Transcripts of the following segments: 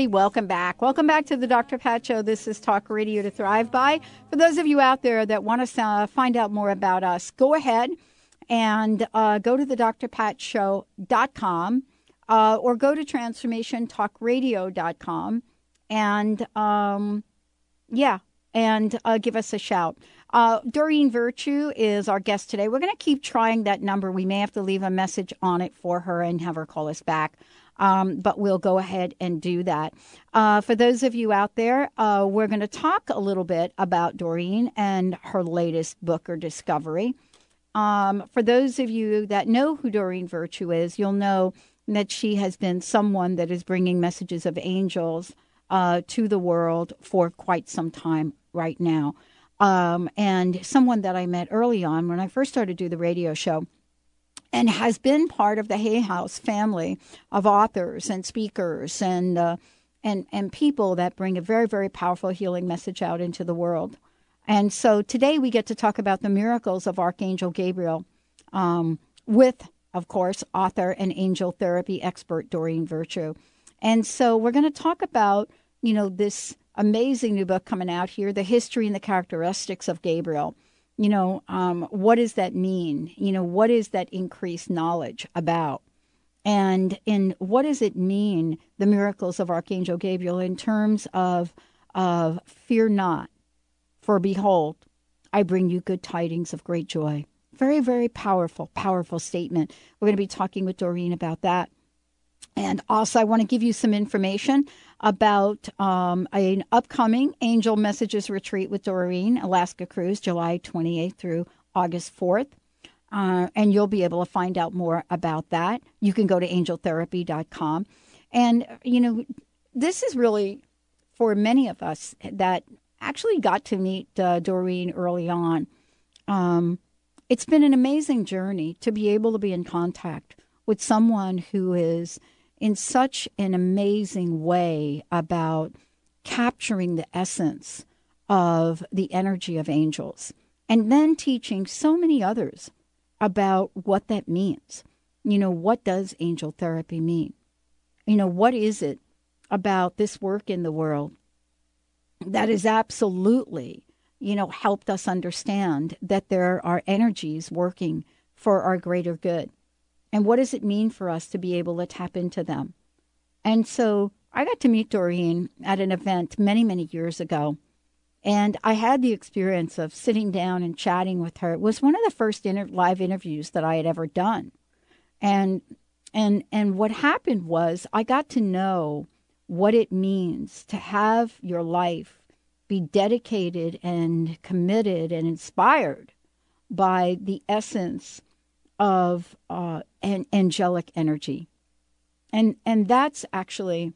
Everybody, welcome back. Welcome back to the Dr. Pat Show. This is Talk Radio to Thrive By. For those of you out there that want to uh, find out more about us, go ahead and uh, go to the drpatshow.com uh, or go to transformationtalkradio.com and, um, yeah, and uh, give us a shout. Uh, Doreen Virtue is our guest today. We're going to keep trying that number. We may have to leave a message on it for her and have her call us back. Um, but we'll go ahead and do that. Uh, for those of you out there, uh, we're going to talk a little bit about Doreen and her latest book or discovery. Um, for those of you that know who Doreen Virtue is, you'll know that she has been someone that is bringing messages of angels uh, to the world for quite some time right now. Um, and someone that I met early on when I first started to do the radio show and has been part of the Hay House family of authors and speakers and uh, and and people that bring a very very powerful healing message out into the world. And so today we get to talk about the miracles of Archangel Gabriel um, with, of course, author and angel therapy expert Doreen Virtue. And so we're going to talk about you know this amazing new book coming out here, the history and the characteristics of Gabriel you know um, what does that mean? You know what is that increased knowledge about? And in what does it mean the miracles of archangel gabriel in terms of of fear not for behold i bring you good tidings of great joy? Very very powerful powerful statement. We're going to be talking with doreen about that and also, I want to give you some information about um, an upcoming Angel Messages Retreat with Doreen, Alaska Cruise, July 28th through August 4th. Uh, and you'll be able to find out more about that. You can go to angeltherapy.com. And, you know, this is really for many of us that actually got to meet uh, Doreen early on. Um, it's been an amazing journey to be able to be in contact with someone who is in such an amazing way about capturing the essence of the energy of angels and then teaching so many others about what that means. You know, what does angel therapy mean? You know, what is it about this work in the world that has absolutely, you know, helped us understand that there are energies working for our greater good? And what does it mean for us to be able to tap into them? And so I got to meet Doreen at an event many, many years ago. And I had the experience of sitting down and chatting with her. It was one of the first inter- live interviews that I had ever done. And and and what happened was I got to know what it means to have your life be dedicated and committed and inspired by the essence of uh, an angelic energy, and and that's actually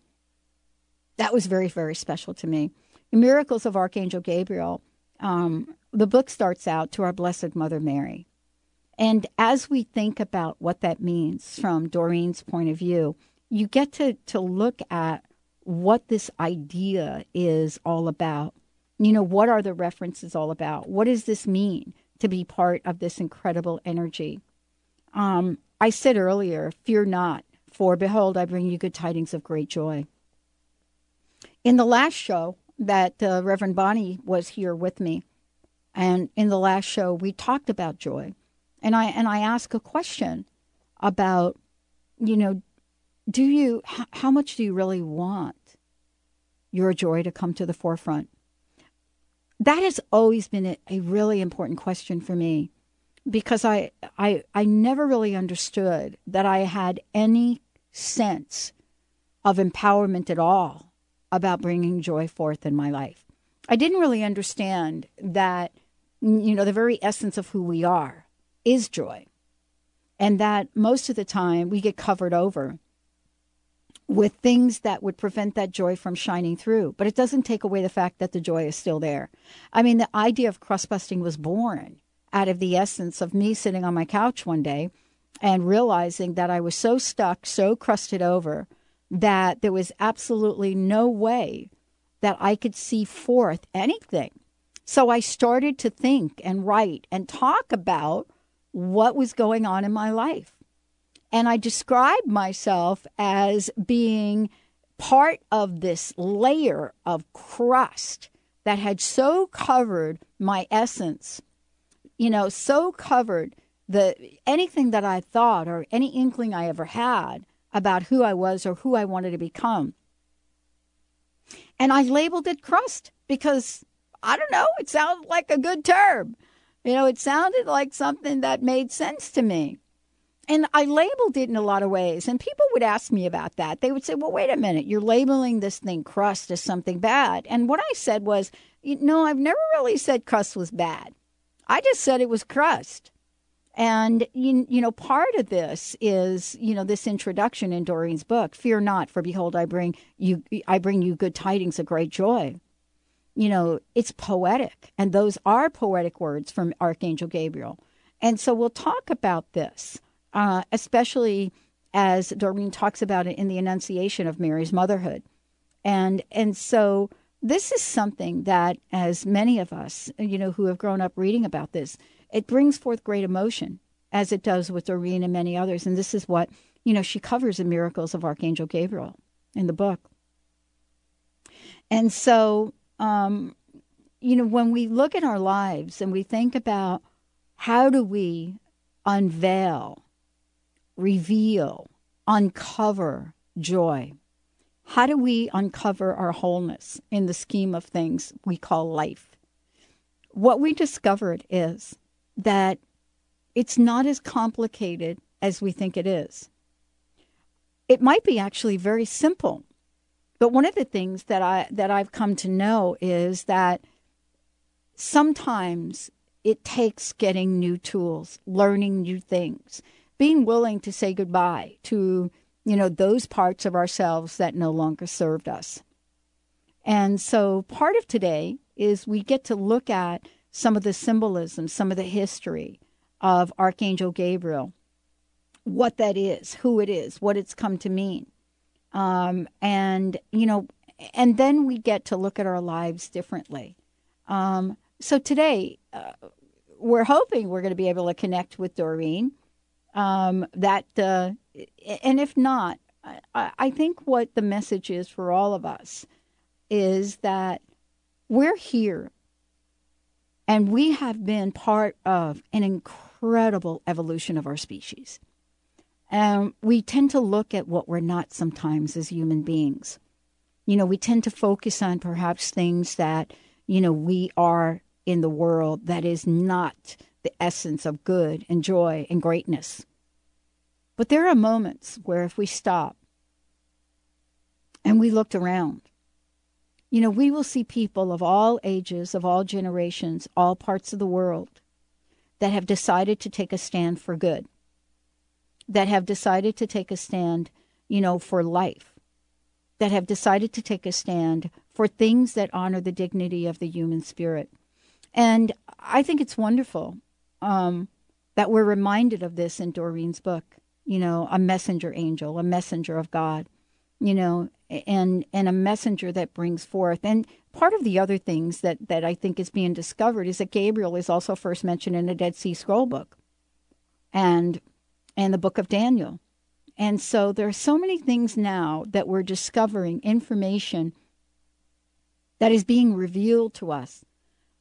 that was very very special to me. The miracles of Archangel Gabriel. Um, the book starts out to our Blessed Mother Mary, and as we think about what that means from Doreen's point of view, you get to to look at what this idea is all about. You know, what are the references all about? What does this mean to be part of this incredible energy? Um, I said earlier, fear not, for behold, I bring you good tidings of great joy. In the last show that uh, Reverend Bonnie was here with me, and in the last show we talked about joy, and I and I asked a question about, you know, do you h- how much do you really want your joy to come to the forefront? That has always been a, a really important question for me because I, I I never really understood that I had any sense of empowerment at all about bringing joy forth in my life. I didn't really understand that, you know, the very essence of who we are is joy. And that most of the time we get covered over with things that would prevent that joy from shining through. But it doesn't take away the fact that the joy is still there. I mean, the idea of crust busting was born out of the essence of me sitting on my couch one day and realizing that I was so stuck, so crusted over, that there was absolutely no way that I could see forth anything. So I started to think and write and talk about what was going on in my life. And I described myself as being part of this layer of crust that had so covered my essence, you know, so covered the anything that I thought or any inkling I ever had about who I was or who I wanted to become. And I labeled it crust because I don't know, it sounded like a good term. You know, it sounded like something that made sense to me. And I labeled it in a lot of ways. And people would ask me about that. They would say, well, wait a minute, you're labeling this thing crust as something bad. And what I said was, no, I've never really said crust was bad. I just said it was crust. And you, you know, part of this is you know this introduction in Doreen's book. Fear not, for behold, I bring you, I bring you good tidings of great joy. You know, it's poetic, and those are poetic words from Archangel Gabriel. And so we'll talk about this, uh, especially as Doreen talks about it in the Annunciation of Mary's motherhood, and and so this is something that, as many of us, you know, who have grown up reading about this it brings forth great emotion, as it does with Doreen and many others. And this is what, you know, she covers the miracles of Archangel Gabriel in the book. And so, um, you know, when we look at our lives and we think about how do we unveil, reveal, uncover joy? How do we uncover our wholeness in the scheme of things we call life? What we discovered is that it's not as complicated as we think it is. It might be actually very simple. But one of the things that I that I've come to know is that sometimes it takes getting new tools, learning new things, being willing to say goodbye to, you know, those parts of ourselves that no longer served us. And so part of today is we get to look at some of the symbolism, some of the history of Archangel Gabriel, what that is, who it is, what it's come to mean. Um, and, you know, and then we get to look at our lives differently. Um, so today, uh, we're hoping we're going to be able to connect with Doreen. Um, that, uh, and if not, I, I think what the message is for all of us is that we're here and we have been part of an incredible evolution of our species. And we tend to look at what we're not sometimes as human beings. You know, we tend to focus on perhaps things that, you know, we are in the world that is not the essence of good and joy and greatness. But there are moments where if we stop and we looked around you know, we will see people of all ages, of all generations, all parts of the world that have decided to take a stand for good, that have decided to take a stand, you know, for life, that have decided to take a stand for things that honor the dignity of the human spirit. And I think it's wonderful um, that we're reminded of this in Doreen's book, you know, a messenger angel, a messenger of God, you know, and and a messenger that brings forth. And part of the other things that that I think is being discovered is that Gabriel is also first mentioned in the Dead Sea Scroll book, and and the book of Daniel. And so there are so many things now that we're discovering information that is being revealed to us.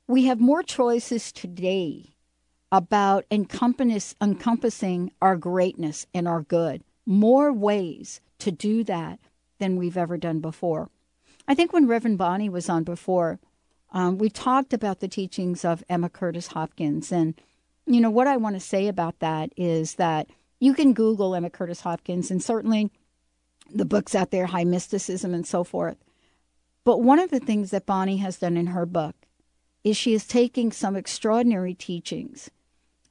We have more choices today about encompass, encompassing our greatness and our good, more ways to do that than we've ever done before. I think when Reverend Bonnie was on before, um, we talked about the teachings of Emma Curtis Hopkins. And, you know, what I want to say about that is that you can Google Emma Curtis Hopkins, and certainly the books out there, High Mysticism and so forth. But one of the things that Bonnie has done in her book is she is taking some extraordinary teachings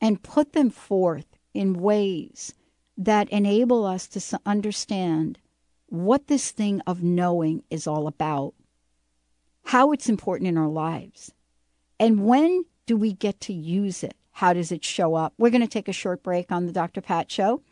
and put them forth in ways that enable us to understand what this thing of knowing is all about, how it's important in our lives, and when do we get to use it? How does it show up? We're going to take a short break on the Dr. Pat Show.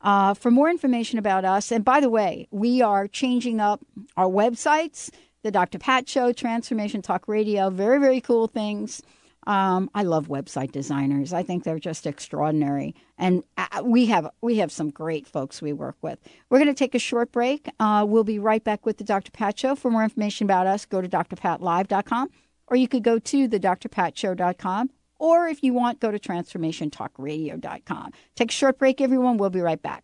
Uh, for more information about us, and by the way, we are changing up our websites, the Dr. Pat Show, Transformation Talk Radio, very, very cool things. Um, I love website designers. I think they're just extraordinary, and uh, we have we have some great folks we work with. We're going to take a short break. Uh, we'll be right back with the Dr. Pat Show. For more information about us, go to drpatlive.com, or you could go to the drpatshow.com, or if you want, go to transformationtalkradio.com. Take a short break, everyone. We'll be right back.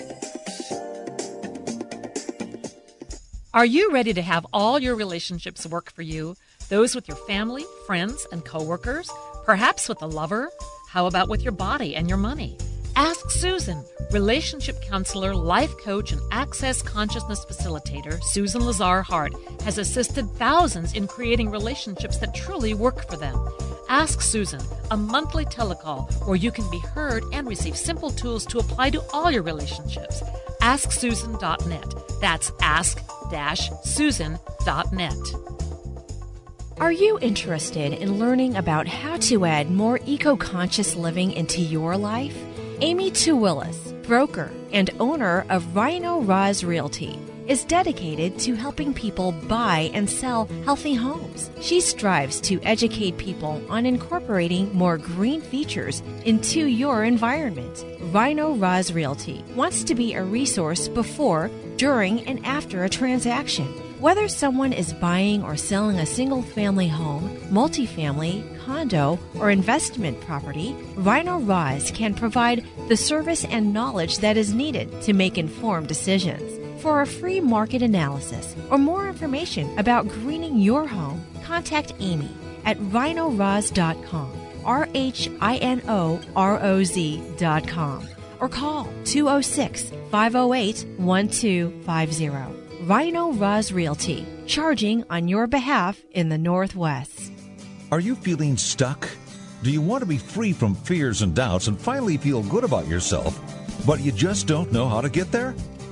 Are you ready to have all your relationships work for you? Those with your family, friends, and coworkers? Perhaps with a lover? How about with your body and your money? Ask Susan, relationship counselor, life coach, and access consciousness facilitator, Susan Lazar Hart, has assisted thousands in creating relationships that truly work for them. Ask Susan, a monthly telecall where you can be heard and receive simple tools to apply to all your relationships. AskSusan.net. That's ask susan.net. Are you interested in learning about how to add more eco conscious living into your life? Amy Willis, broker and owner of Rhino Roz Realty is dedicated to helping people buy and sell healthy homes. She strives to educate people on incorporating more green features into your environment. Rhino Roz Realty wants to be a resource before, during, and after a transaction. Whether someone is buying or selling a single family home, multifamily, condo, or investment property, Rhino Roz can provide the service and knowledge that is needed to make informed decisions. For a free market analysis or more information about greening your home, contact Amy at rhinoroz.com, R H I N O R O Z.com, or call 206 508 1250. Rhino Roz Realty, charging on your behalf in the Northwest. Are you feeling stuck? Do you want to be free from fears and doubts and finally feel good about yourself, but you just don't know how to get there?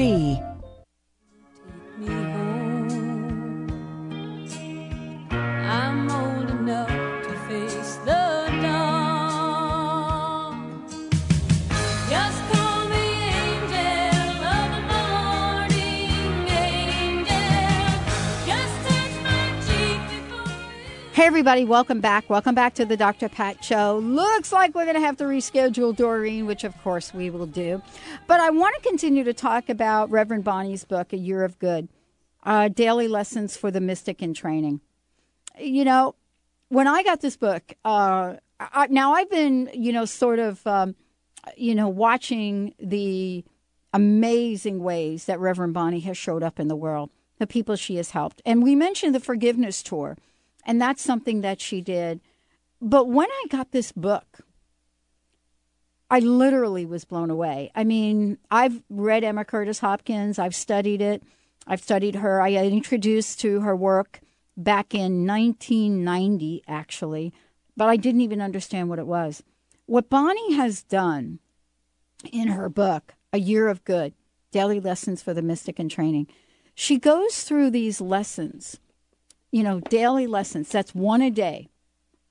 Take everybody, welcome back. Welcome back to the Dr. Pat Show. Looks like we're going to have to reschedule Doreen, which of course we will do. But I want to continue to talk about Reverend Bonnie's book, A Year of Good uh, Daily Lessons for the Mystic in Training. You know, when I got this book, uh, I, now I've been, you know, sort of, um, you know, watching the amazing ways that Reverend Bonnie has showed up in the world, the people she has helped. And we mentioned the forgiveness tour, and that's something that she did. But when I got this book, I literally was blown away. I mean, I've read Emma Curtis Hopkins, I've studied it, I've studied her. I introduced to her work back in 1990, actually, but I didn't even understand what it was. What Bonnie has done in her book, A Year of Good Daily Lessons for the Mystic in Training, she goes through these lessons, you know, daily lessons. That's one a day.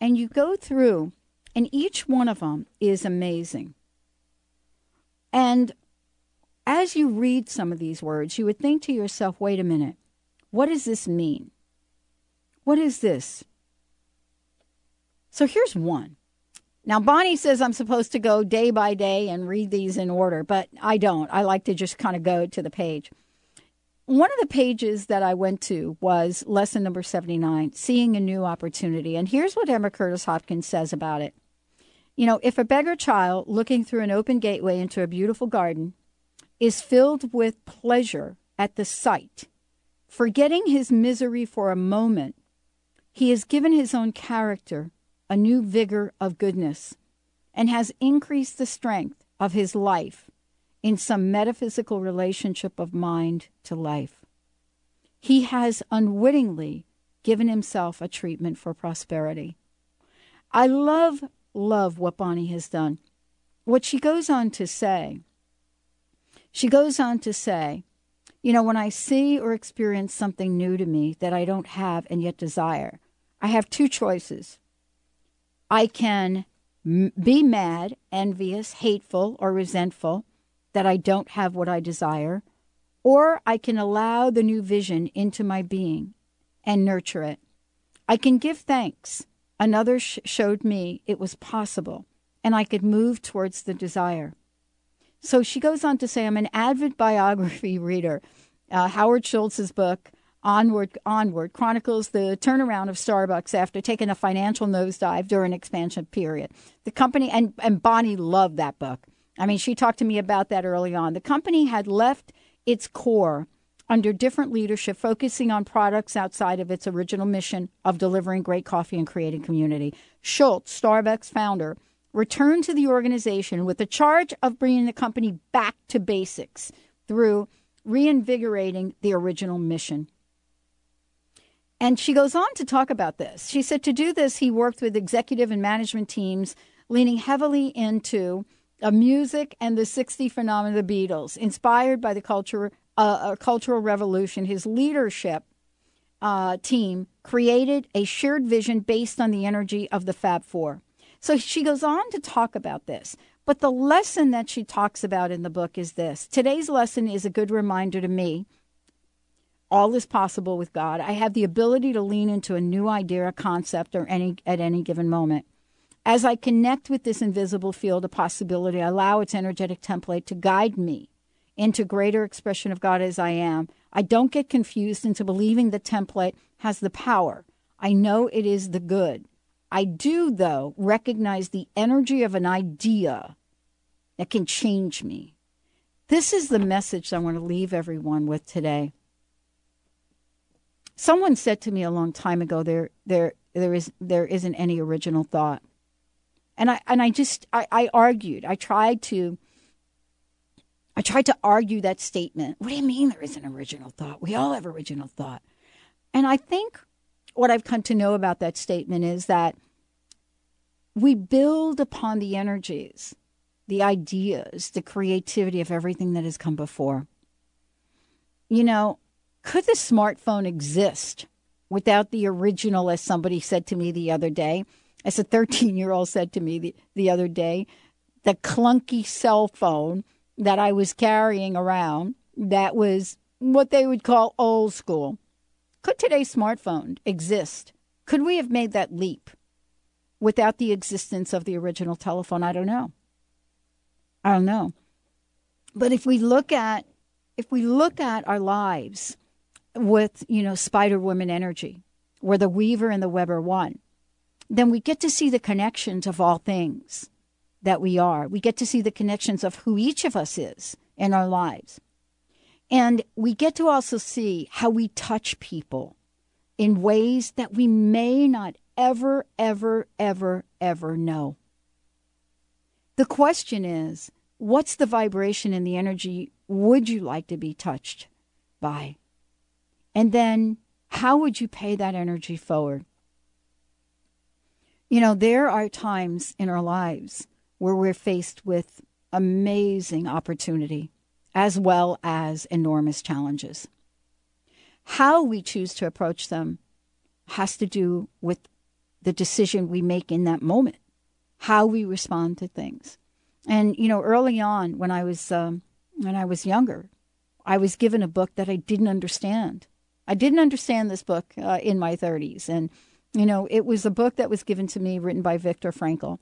And you go through, and each one of them is amazing. And as you read some of these words, you would think to yourself, wait a minute, what does this mean? What is this? So here's one. Now, Bonnie says I'm supposed to go day by day and read these in order, but I don't. I like to just kind of go to the page. One of the pages that I went to was lesson number 79, Seeing a New Opportunity. And here's what Emma Curtis Hopkins says about it. You know, if a beggar child looking through an open gateway into a beautiful garden is filled with pleasure at the sight, forgetting his misery for a moment, he has given his own character a new vigor of goodness and has increased the strength of his life in some metaphysical relationship of mind to life. He has unwittingly given himself a treatment for prosperity. I love, love what Bonnie has done. What she goes on to say, she goes on to say, you know, when I see or experience something new to me that I don't have and yet desire, I have two choices. I can m- be mad, envious, hateful, or resentful that I don't have what I desire, or I can allow the new vision into my being and nurture it. I can give thanks. Another sh- showed me it was possible and I could move towards the desire. So she goes on to say, I'm an avid biography reader. Uh, Howard Schultz's book, Onward, Onward chronicles the turnaround of Starbucks after taking a financial nosedive during expansion period. The company and, and Bonnie loved that book. I mean, she talked to me about that early on. The company had left its core under different leadership, focusing on products outside of its original mission of delivering great coffee and creating community. Schultz, Starbucks founder, returned to the organization with the charge of bringing the company back to basics through reinvigorating the original mission. And she goes on to talk about this. She said to do this, he worked with executive and management teams, leaning heavily into a music and the 60 phenomenon of the Beatles, inspired by the culture, uh, cultural revolution. His leadership uh, team created a shared vision based on the energy of the Fab Four. So she goes on to talk about this. But the lesson that she talks about in the book is this today's lesson is a good reminder to me all is possible with God. I have the ability to lean into a new idea, a concept, or any at any given moment. As I connect with this invisible field of possibility, I allow its energetic template to guide me into greater expression of God as I am. I don't get confused into believing the template has the power. I know it is the good. I do, though, recognize the energy of an idea that can change me. This is the message I want to leave everyone with today. Someone said to me a long time ago, "There, there, there is, there isn't any original thought," and I and I just I, I argued. I tried to. I tried to argue that statement. What do you mean there isn't original thought? We all have original thought, and I think what I've come to know about that statement is that we build upon the energies, the ideas, the creativity of everything that has come before. You know, could the smartphone exist without the original, as somebody said to me the other day? As a 13 year old said to me the, the other day, the clunky cell phone that I was carrying around that was what they would call old school. Could today's smartphone exist? Could we have made that leap without the existence of the original telephone? I don't know. I don't know. But if we look at if we look at our lives with, you know, Spider Woman energy, where the weaver and the web are one, then we get to see the connections of all things that we are. We get to see the connections of who each of us is in our lives. And we get to also see how we touch people in ways that we may not ever, ever, ever, ever know. The question is what's the vibration and the energy would you like to be touched by? And then how would you pay that energy forward? You know, there are times in our lives where we're faced with amazing opportunity as well as enormous challenges. How we choose to approach them has to do with the decision we make in that moment, how we respond to things. And you know, early on when I was um, when I was younger, I was given a book that I didn't understand. I didn't understand this book uh, in my 30s, and you know, it was a book that was given to me, written by Viktor Frankl.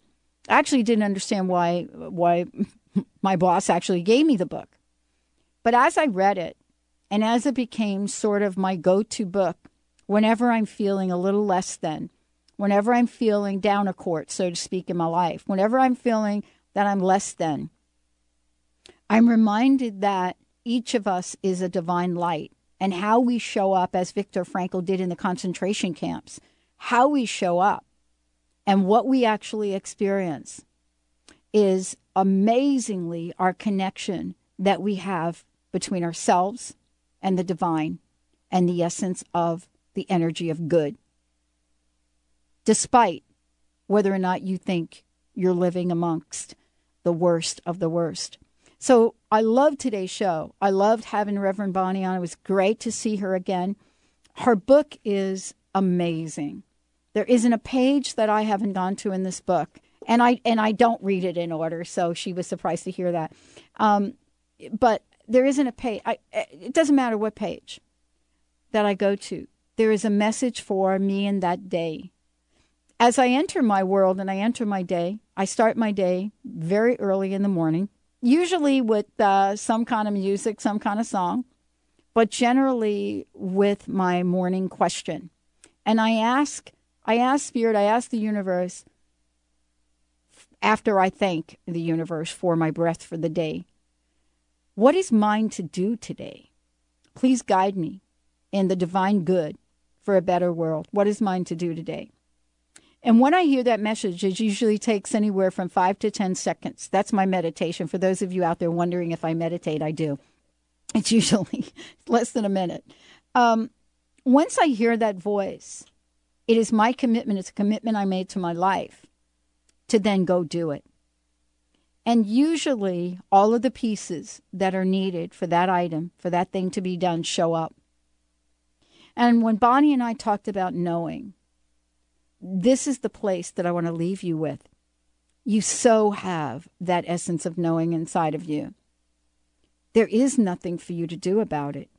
I actually didn't understand why why my boss actually gave me the book, but as I read it, and as it became sort of my go-to book whenever I'm feeling a little less than, whenever I'm feeling down a court, so to speak, in my life, whenever I'm feeling that I'm less than, I'm reminded that each of us is a divine light and how we show up, as Viktor Frankl did in the concentration camps, how we show up and what we actually experience is amazingly our connection that we have between ourselves and the divine and the essence of the energy of good, despite whether or not you think you're living amongst the worst of the worst. So I loved today's show. I loved having Reverend Bonnie on. It was great to see her again. Her book is amazing. There isn't a page that I haven't gone to in this book, and I and I don't read it in order. So she was surprised to hear that. Um, but there isn't a page. It doesn't matter what page that I go to. There is a message for me in that day. As I enter my world and I enter my day, I start my day very early in the morning, usually with uh, some kind of music, some kind of song, but generally with my morning question. And I ask, I ask Spirit, I ask the universe, after I thank the universe for my breath for the day, what is mine to do today? Please guide me in the divine good for a better world. What is mine to do today? And when I hear that message, it usually takes anywhere from five to 10 seconds. That's my meditation. For those of you out there wondering if I meditate, I do. It's usually less than a minute. Um, once I hear that voice, it is my commitment, it's a commitment I made to my life to then go do it. And usually, all of the pieces that are needed for that item, for that thing to be done, show up. And when Bonnie and I talked about knowing, this is the place that I want to leave you with. You so have that essence of knowing inside of you. There is nothing for you to do about it.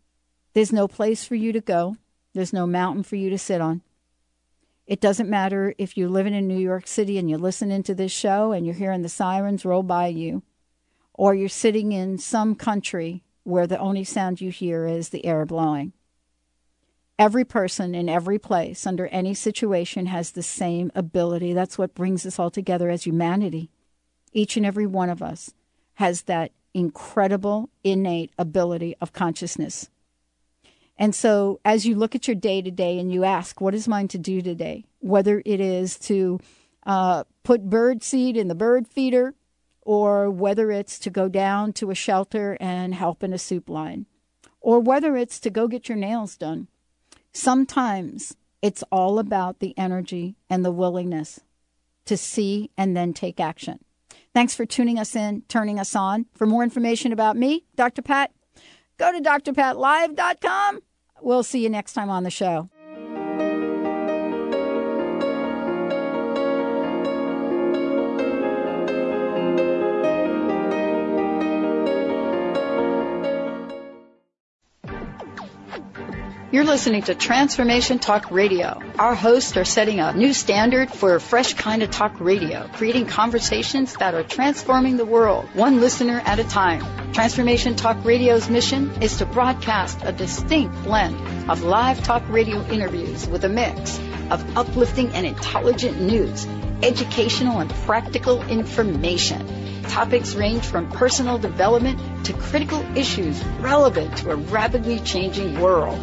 There's no place for you to go. There's no mountain for you to sit on. It doesn't matter if you're living in New York City and you're listening to this show and you're hearing the sirens roll by you, or you're sitting in some country where the only sound you hear is the air blowing. Every person in every place, under any situation, has the same ability. That's what brings us all together as humanity. Each and every one of us has that incredible innate ability of consciousness. And so, as you look at your day to day and you ask, what is mine to do today? Whether it is to uh, put bird seed in the bird feeder, or whether it's to go down to a shelter and help in a soup line, or whether it's to go get your nails done Sometimes it's all about the energy and the willingness to see and then take action. Thanks for tuning us in, turning us on. For more information about me, Dr. Pat, go to drpatlive.com. We'll see you next time on the show. You're listening to Transformation Talk Radio. Our hosts are setting a new standard for a fresh kind of talk radio, creating conversations that are transforming the world, one listener at a time. Transformation Talk Radio's mission is to broadcast a distinct blend of live talk radio interviews with a mix of uplifting and intelligent news, educational and practical information. Topics range from personal development to critical issues relevant to a rapidly changing world.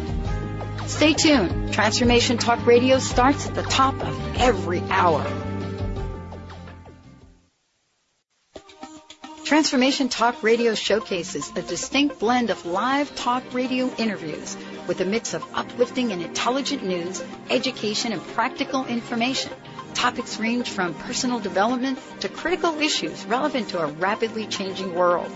Stay tuned. Transformation Talk Radio starts at the top of every hour. Transformation Talk Radio showcases a distinct blend of live talk radio interviews with a mix of uplifting and intelligent news, education, and practical information. Topics range from personal development to critical issues relevant to a rapidly changing world.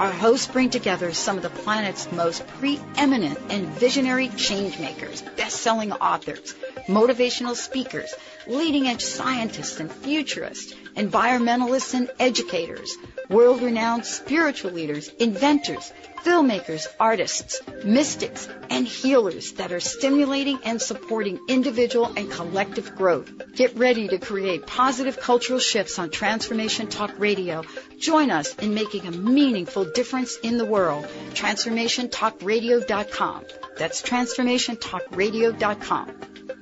Our hosts bring together some of the planet's most preeminent and visionary changemakers, best-selling authors, motivational speakers, leading-edge scientists and futurists, environmentalists and educators, world-renowned spiritual leaders, inventors, filmmakers, artists, mystics, and healers that are stimulating and supporting individual and collective growth. Get ready to create positive cultural shifts on Transformation Talk Radio. Join us in making a meaningful difference in the world. TransformationTalkRadio.com. That's TransformationTalkRadio.com.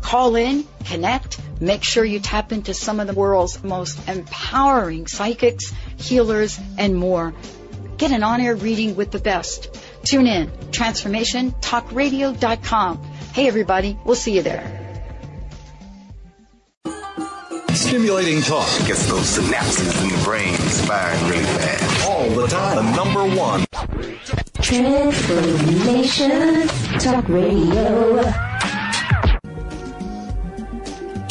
Call in, connect, make sure you tap into some of the world's most empowering psychics, healers, and more. Get an on-air reading with the best. Tune in, transformationtalkradio.com. Hey everybody, we'll see you there. Stimulating talk gets those synapses in the brain firing really fast. All the time. The number one. Transformation Talk Radio.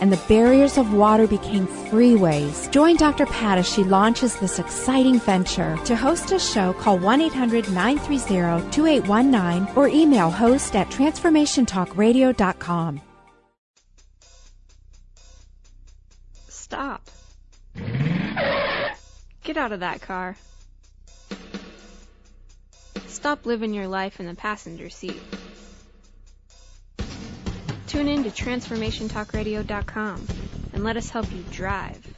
and the barriers of water became freeways. Join Dr. Pat as she launches this exciting venture. To host a show, call 1 800 930 2819 or email host at transformationtalkradio.com. Stop. Get out of that car. Stop living your life in the passenger seat. Tune in to TransformationTalkRadio.com and let us help you drive.